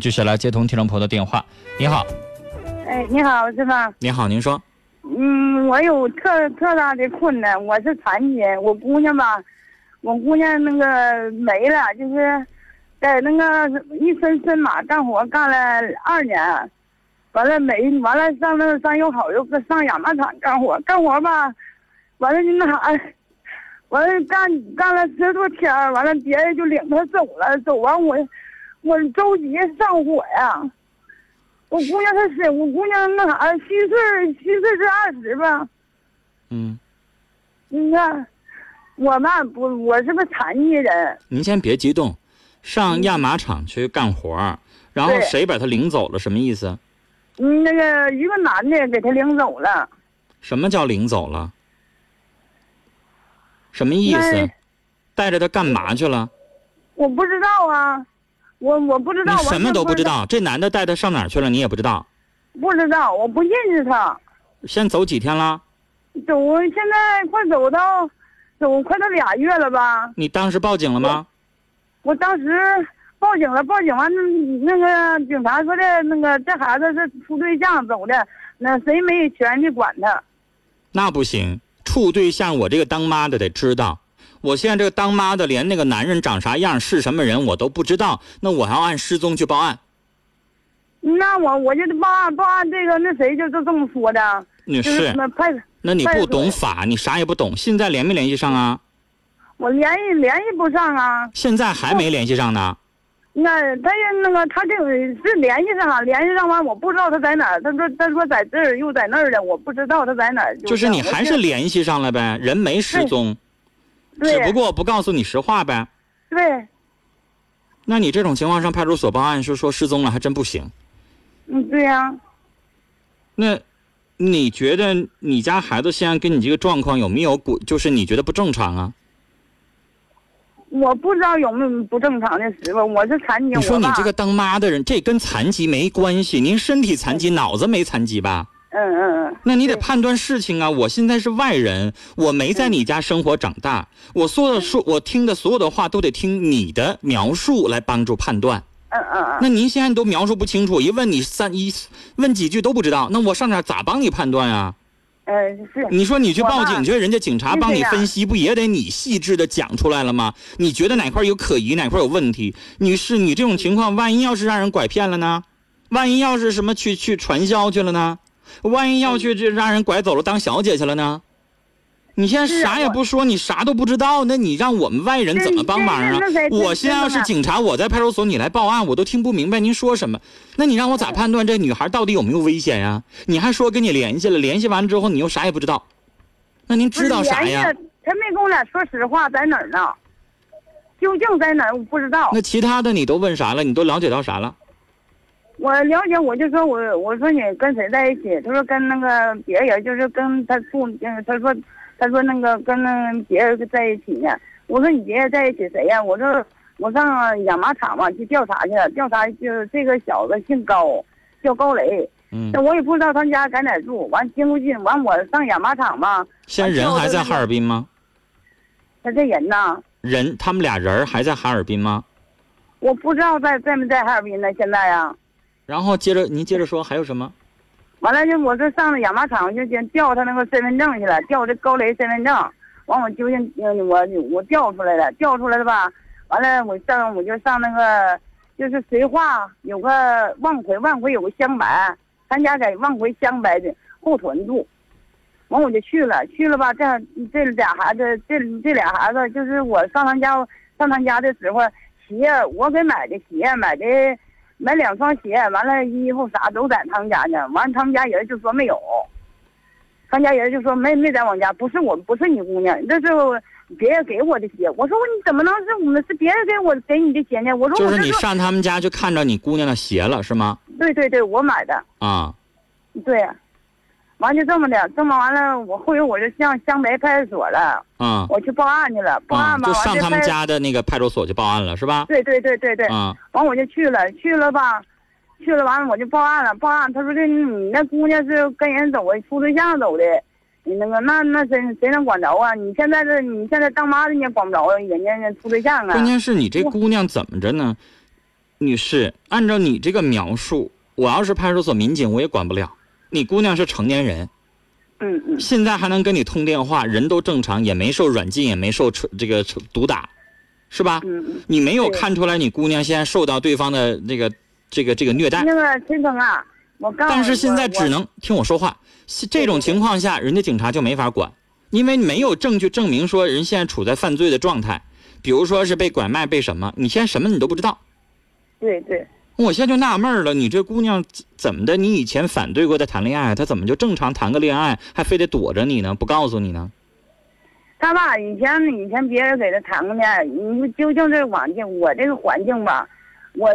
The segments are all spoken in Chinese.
们继续来接通听众朋友的电话。你好，哎，你好，是吧？你好，您说。嗯，我有特特大的困难，我是残疾人，我姑娘吧，我姑娘那个没了，就是在那个一身身马干活干了二年，完了没完了上那上又好又上养马场干活，干活吧，完了就那啥，完了干干了十多天，完了别人就领她走了，走完我我着急上火呀。我姑娘她是我姑娘那啥虚岁虚岁是二十吧，嗯，你看我吧不我是个残疾人，您先别激动，上亚麻厂去干活儿，然后谁把他领走了？什么意思？嗯那个一个男的给他领走了，什么叫领走了？什么意思？带着他干嘛去了？我不知道啊，我我不知道，你什么都不知道，道。这男的带他上哪儿去了？你也不知道。不知道，我不认识他，先走几天了？走现在快走到走快到俩月了吧，你当时报警了吗？我当时报警了，报警完那个警察说的那个这孩子是处对象走的，那谁没有权利管他？那不行，处对象，我这个当妈的得知道。我现在这个当妈的连那个男人长啥样、是什么人我都不知道，那我还要按失踪去报案。那我我就报案报案，这个那谁就就这么说的，女就是士，那派那你不懂法，你啥也不懂。现在联没联系上啊？我联系联系不上啊。现在还没联系上呢。那他也那个他这个是联系上了，联系上完我不知道他在哪儿，他说他说在这儿又在那儿的，我不知道他在哪儿。就是你还是联系上了呗，人没失踪，对只不过不告诉你实话呗。对，那你这种情况上派出所报案是说失踪了，还真不行。嗯对呀、那，你觉得你家孩子现在跟你这个状况有没有过？就是你觉得不正常啊？我不知道有没有不正常的时候，我是残疾，你说你这个当妈的人，这跟残疾没关系。您身体残疾，脑子没残疾吧？嗯嗯嗯，那你得判断事情啊！我现在是外人，我没在你家生活长大，我说的说，我听的所有的话都得听你的描述来帮助判断。嗯嗯嗯，那您现在都描述不清楚，一问你三一问几句都不知道，那我上哪儿咋帮你判断啊？嗯是，你说你去报警去，人家警察帮你分析，不也得你细致的讲出来了吗？你觉得哪块有可疑，哪块有问题？女士，你这种情况，万一要是让人拐骗了呢？万一要是什么去去传销去了呢？万一要去这让人拐走了当小姐去了呢？你现在啥也不说，你啥都不知道，那你让我们外人怎么帮忙啊我现在要是警察，我在派出所，你来报案，我都听不明白您说什么。那你让我咋判断这女孩到底有没有危险呀？你还说跟你联系了，联系完之后你又啥也不知道，那您知道啥呀？？他没跟我俩说实话，在哪儿呢？究竟在哪儿？我不知道。那其他的你都问啥了？你都了解到啥了？我了解，我就说我我说你跟谁在一起？他说跟那个别人，就是跟他处，嗯他说他说那个跟那别人在一起呢。我说你别人在一起谁呀？我说我上养马场嘛去调查去了，调查就是这个小子姓高，叫高磊。嗯那，我也不知道他家在哪儿住。完经过进，完我上养马场嘛，现在人还在哈尔滨吗？他这人呢，人他们俩人还在哈尔滨吗？我不知道在在没在哈尔滨呢。现在呀，然后接着您接着说还有什么？完了就我这上了养马场我就先调他那个身份证去了，调这高雷身份证。完我究竟我我调出来了，调出来了吧？完了我上我就上那个就是绥化有个望奎，望奎有个湘白，咱家在望回湘白的后屯住。完我就去了，去了吧？这这俩孩子，这这俩孩子就是我上他家上他家的时候，鞋我给买的鞋，买的买两双鞋，完了衣服啥都在他们家呢。完了他们家人就说没有，他们家人就说没没在我家，不是我不是你姑娘，这是别人给我的鞋。我说我你怎么能是我们是别人给我给你的鞋呢？我说就是你上他们家就看着你姑娘的鞋了是吗？对对对，我买的。啊，对，完就这么的，这么完了，我后来我就向湘北派出所了，嗯我去报案去了，报啊，案吧，就上他们家的那个派出所去报案了是吧？对对对对对，啊，完我就去了，去了吧，去了完了我就报案了，报案他说这你那姑娘是跟人走的，处对象走的，你那个那那谁谁能管着啊？你现在这你现在当妈的你也管不着人家处对象啊关。键是你这姑娘怎么着呢？女士，按照你这个描述，我要是派出所民警，我也管不了。你姑娘是成年人，嗯嗯现在还能跟你通电话，人都正常，也没受软禁，也没受这个毒打，是吧？嗯嗯。你没有看出来你姑娘现在受到对方的这个这个这个虐待，那个陈峰啊，我告诉你，但是现在只能听我说话。这种情况下，人家警察就没法管，因为没有证据证明说人现在处在犯罪的状态，比如说是被拐卖、被什么，你现在什么你都不知道。对对，我现在就纳闷了，你这姑娘怎么的？你以前反对过她谈恋爱，她怎么就正常谈个恋爱，还非得躲着你呢？不告诉你呢？他吧，以前以前别人给他谈过恋爱，你究竟这环境，我这个环境吧，我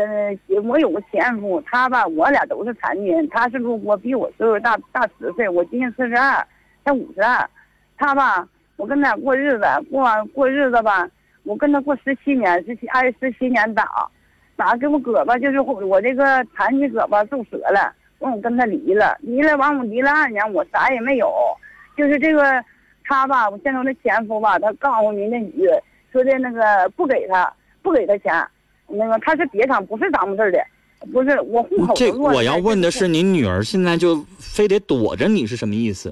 我有个前夫，他吧，我俩都是残疾人，他是路过，比我岁数大大十岁，我今年四十二，他五十二，他吧，我跟他俩过日子，过完过日子吧，我跟他过十七年，十七挨十七年打，打给我胳膊就是我这个残疾胳膊受折了，完我跟他离了，离了完我离了二年，我啥也没有，就是这个。他吧，我现在我的前夫吧，他告诉民政局说的那个不给他，不给他钱，那个他是别厂，不是咱们这儿的，不是我户口这我要问的是，您女儿现在就非得躲着你是什么意思？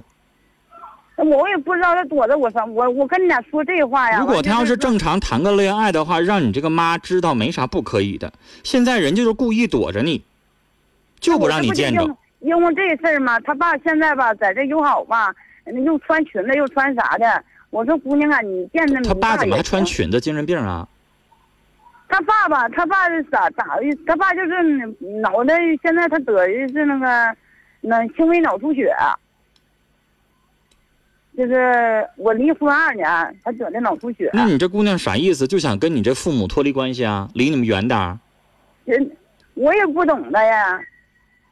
我也不知道他躲着我什么，我我跟你俩说这话呀。如果他要是正，常谈个恋爱的话，让你这个妈知道没啥不可以的。现在人就是故意躲着你，就不让你见着。因为这事儿嘛，他爸现在吧在这友好吧，又穿裙子又穿啥的。我说姑娘啊，你见着他爸怎么还穿裙？子？精神病啊？他爸爸，他爸是咋咋的？他爸就是脑袋现在他得的是那个那轻微脑出血，就是我离婚二年，他得的脑出血。那你这姑娘啥意思？就想跟你这父母脱离关系啊？离你们远点儿？人我也不懂的呀。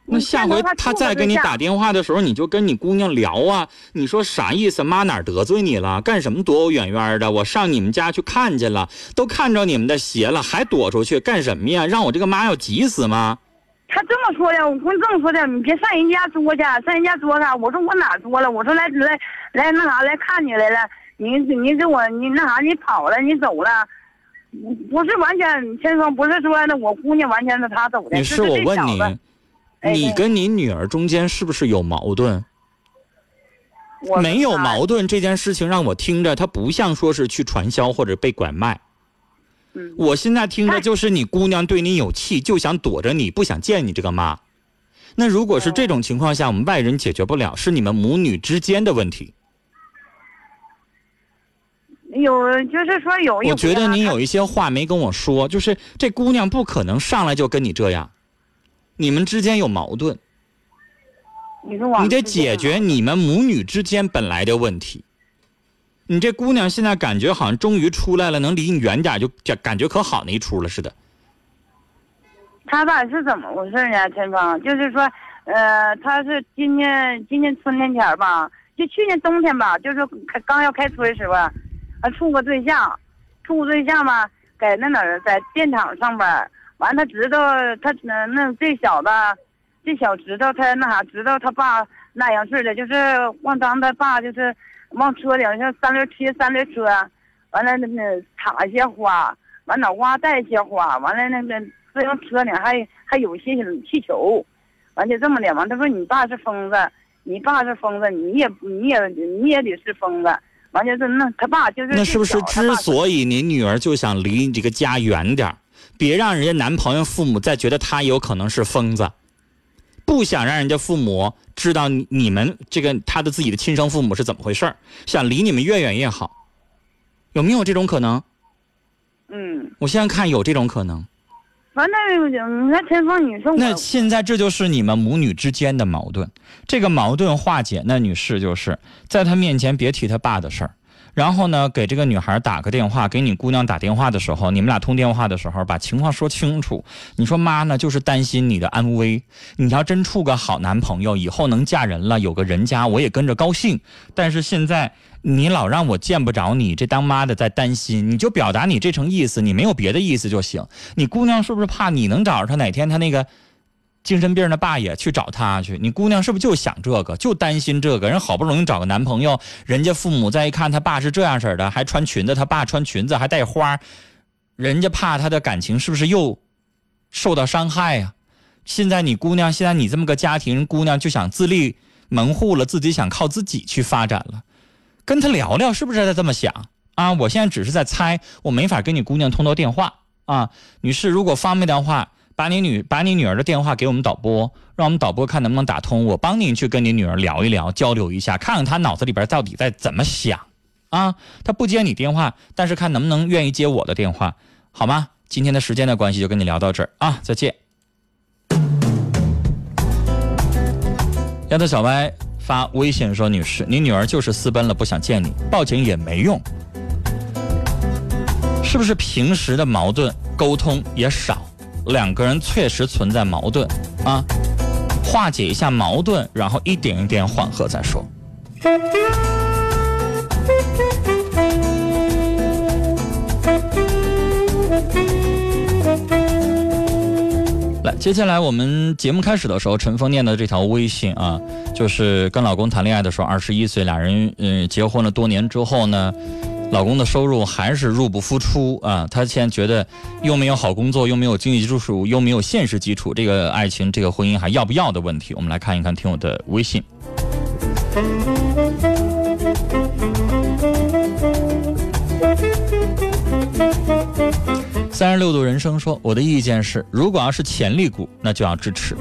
那下回他再给你打电话的时候，你就跟你姑娘聊啊。你说啥意思？妈哪儿得罪你了？干什么躲我远远的？我上你们家去看去了，都看着你们的鞋了，还躲出去干什么呀？让我这个妈要急死吗？他这么说的，我跟这么说的，你别上人家作去，上人家作啥？我说我哪作了？我说来来来那啥来看你来了，你你给我你那啥你跑了你走了，不是完全先说不是说那我姑娘完全是他走的。女士，我问你，哎你跟你女儿中间是不是有矛盾？没有矛盾这件事情让我听着，他不像说是去传销或者被拐卖。嗯，我现在听着就是你姑娘对你有气，就想躲着你，不想见你这个妈。那如果是这种情况下，我们外人解决不了，是你们母女之间的问题。有，就是说有。我觉得你有一些话没跟我说，就是这姑娘不可能上来就跟你这样，你们之间有矛盾。你得解决你们母女之间本来的问题。你这姑娘现在感觉好像终于出来了，能离你远点，就感觉可好那一出了似的。他爸是怎么回事呢？陈芳，就是说，呃，他是今年今年春天前吧，就去年冬天吧，就是开刚要开春的时候，他处个对象，处个对象吧，在那哪儿，在电厂上班。完，他知道他那那这小子，这小子知道他那啥，知道他爸那样式的，就是往当他爸就是往车顶像三轮贴三轮车，完了那那插一些花，完脑瓜带一些花，完了那个。自行车呢，还还有些气球，完就这么的。完，他说你爸是疯子，你爸是疯子，你也你也你也得是疯子。完就是那他爸就是那是不是之所以你女儿就想离你这个家远点别让人家男朋友父母再觉得他有可能是疯子，不想让人家父母知道你你们这个他的自己的亲生父母是怎么回事想离你们越远越好，有没有这种可能？嗯，我现在看有这种可能。完了，你看陈峰，你说那现在这就是你们母女之间的矛盾，这个矛盾化解，那女士就是在他面前别提他爸的事儿，然后呢，给这个女孩打个电话，给你姑娘打电话的时候，你们俩通电话的时候，把情况说清楚。你说妈呢，就是担心你的安危，你要真处个好男朋友，以后能嫁人了，有个人家，我也跟着高兴。但是现在你老让我见不着你，这当妈的在担心，你就表达你这层意思，你没有别的意思就行。你姑娘是不是怕你能找着她？哪天她那个精神病的爸也去找他去？你姑娘是不是就想这个，就担心这个？人好不容易找个男朋友，人家父母再一看他爸是这样式的，还穿裙子，他爸穿裙子还带花，人家怕他的感情是不是又受到伤害呀。现在你姑娘，现在你这么个家庭姑娘就想自立门户了，自己想靠自己去发展了，跟他聊聊，是不是在这么想啊？我现在只是在猜，我没法跟你姑娘通到电话啊。女士，如果方便的话，把你女把你女儿的电话给我们导播，让我们导播看能不能打通，我帮您去跟你女儿聊一聊，交流一下，看看她脑子里边到底在怎么想啊。她不接你电话，但是看能不能愿意接我的电话，好吗？今天的时间的关系，就跟你聊到这儿啊，再见。丫头小歪发微信说：“女士，你女儿就是私奔了，不想见你，报警也没用，是不是平时的矛盾沟通也少？两个人确实存在矛盾啊，化解一下矛盾，然后一点一点缓和再说。”来，接下来我们节目开始的时候，陈峰念的这条微信啊，就是跟老公谈恋爱的时候，二十一岁，俩人嗯结婚了多年之后呢，老公的收入还是入不敷出啊，他现在觉得又没有好工作，又没有经济基础，又没有现实基础，这个爱情，这个婚姻还要不要的问题，我们来看一看听友的微信。三十六度人生说：“我的意见是，如果要是潜力股，那就要支持。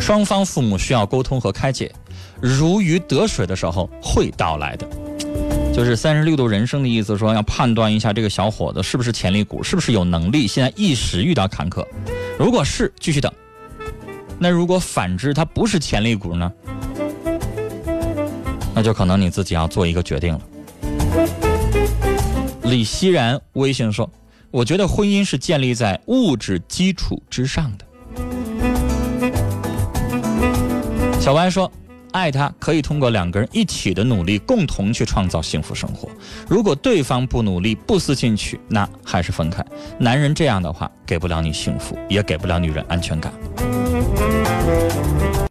双方父母需要沟通和开解，如鱼得水的时候会到来的。”就是三十六度人生的意思，说要判断一下这个小伙子是不是潜力股，是不是有能力。现在一时遇到坎坷，如果是继续等。那如果反之，他不是潜力股呢？那就可能你自己要做一个决定了。李熙然微信说。我觉得婚姻是建立在物质基础之上的。小歪说：“爱他可以通过两个人一起的努力，共同去创造幸福生活。如果对方不努力、不思进取，那还是分开。男人这样的话，给不了你幸福，也给不了女人安全感。”